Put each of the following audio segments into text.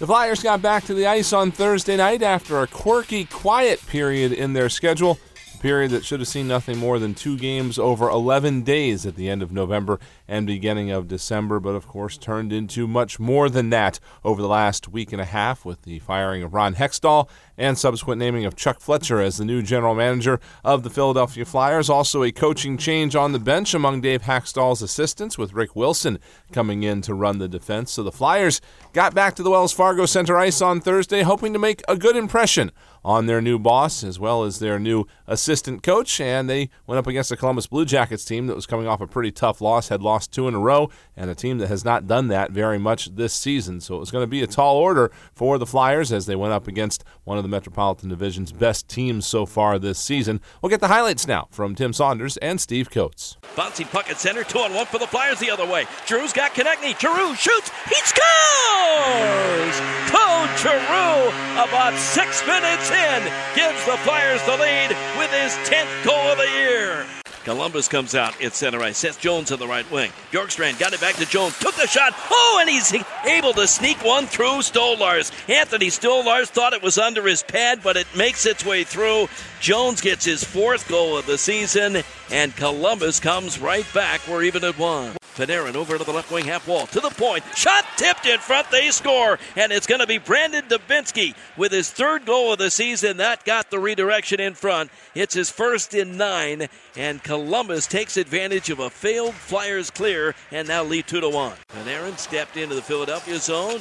The Flyers got back to the ice on Thursday night after a quirky, quiet period in their schedule period that should have seen nothing more than two games over 11 days at the end of November and beginning of December, but of course turned into much more than that over the last week and a half with the firing of Ron Hextall and subsequent naming of Chuck Fletcher as the new general manager of the Philadelphia Flyers. Also, a coaching change on the bench among Dave Hakstol's assistants, with Rick Wilson coming in to run the defense. So the Flyers got back to the Wells Fargo Center ice on Thursday, hoping to make a good impression on their new boss as well as their new assistant coach. And they went up against the Columbus Blue Jackets team that was coming off a pretty tough loss, had lost two in a row, and a team that has not done that very much this season. So it was going to be a tall order for the Flyers as they went up against one of the Metropolitan Division's best teams so far this season. We'll get the highlights now from Tim Saunders and Steve Coates. Bouncing puck at center, two on one for the Flyers the other way. Giroux's got Konecny. Giroux shoots. He scores! Claude Giroux, about six minutes in, gives the Flyers the lead with his 10th goal of the year. Columbus comes out at center ice. Seth Jones on the right wing. Bjorkstrand got it back to Jones. Took the shot. Oh, and he's able to sneak one through Stolarz. Anthony Stolarz thought it was under his pad, but it makes its way through. Jones gets his fourth goal of the season, and Columbus comes right back. We're even at one. Panarin over to the left wing half wall to the point. Shot tipped in front. They score. And it's going to be Brandon Dubinsky with his third goal of the season. That got the redirection in front. It's his first in nine. And Columbus takes advantage of a failed Flyers clear and now lead 2 to 1. Panarin stepped into the Philadelphia zone.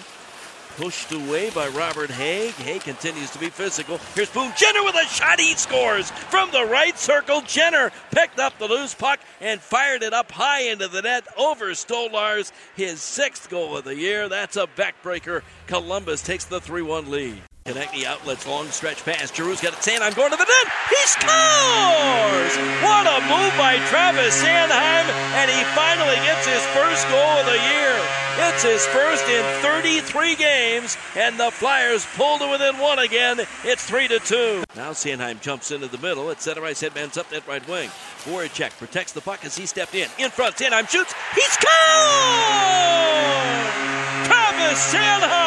Pushed away by Robert Hägg. Hägg continues to be physical. Here's Boone Jenner with a shot. He scores from the right circle. Jenner picked up the loose puck and fired it up high into the net over Stolarz. His sixth goal of the year. That's a backbreaker. Columbus takes the 3 1 lead. Konecny outlets, long stretch pass. Giroux's got it. Sanheim going to the net. He scores! What a move by Travis Sanheim, and he finally gets his first goal of the year. It's his first in 33 games, and the Flyers pull to within one again. It's 3 to 2. Now Sanheim jumps into the middle. At center ice, headman's up that right wing. Voracek protects the puck as he stepped in. In front, Sanheim shoots. He scores! Travis Sanheim!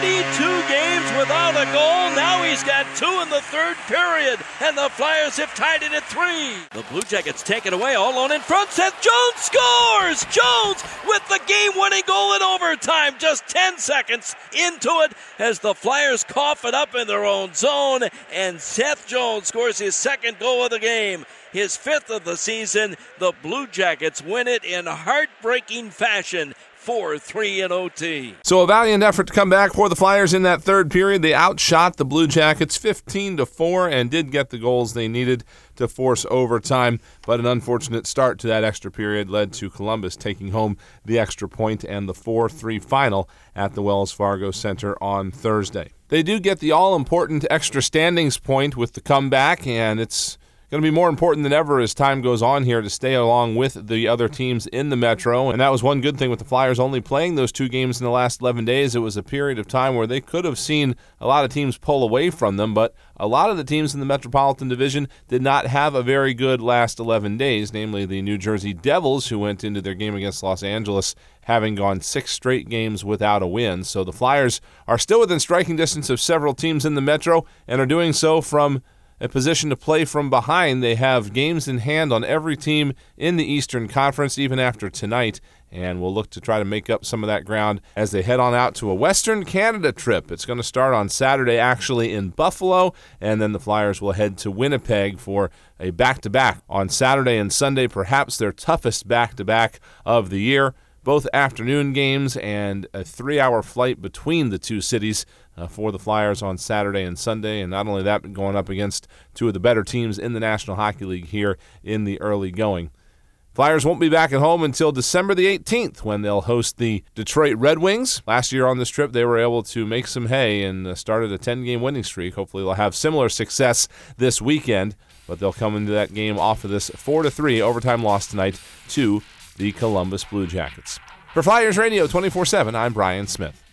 Went 32 games without a goal. Now he's got two in the third period, and the Flyers have tied it at three. The Blue Jackets take it away, all alone in front. Seth Jones scores! Jones with the game winning goal in overtime, just 10 seconds into it as the Flyers cough it up in their own zone, and Seth Jones scores his second goal of the game his fifth of the season. The Blue Jackets win it in heartbreaking fashion 4 3 in OT. So a valiant effort to come back for the Flyers in that third period. They outshot the Blue Jackets 15 to 4 and did get the goals they needed to force overtime, but an unfortunate start to that extra period led to Columbus taking home the extra point and the 4 3 final at the Wells Fargo Center on Thursday. They do get the all important extra standings point with the comeback, and it's going to be more important than ever as time goes on here to stay along with the other teams in the Metro. And that was one good thing with the Flyers only playing those two games in the last 11 days. It was a period of time where they could have seen a lot of teams pull away from them, but a lot of the teams in the Metropolitan Division did not have a very good last 11 days, namely the New Jersey Devils, who went into their game against Los Angeles having gone six straight games without a win. So the Flyers are still within striking distance of several teams in the Metro and are doing so from a position to play from behind. They have games in hand on every team in the Eastern Conference, even after tonight. And we'll look to try to make up some of that ground as they head on out to a Western Canada trip. It's going to start on Saturday, actually, in Buffalo. And then the Flyers will head to Winnipeg for a back to back on Saturday and Sunday, perhaps their toughest back to back of the year both afternoon games and a three hour flight between the two cities uh, for the Flyers on Saturday and Sunday. And not only that, but going up against two of the better teams in the National Hockey League here in the early going. Flyers won't be back at home until December the 18th when they'll host the Detroit Red Wings. Last year on this trip, they were able to make some hay and uh, started a 10 game winning streak. Hopefully, they'll have similar success this weekend, but they'll come into that game off of this 4 3 overtime loss tonight to the Columbus Blue Jackets. For Flyers Radio 24 7, I'm Brian Smith.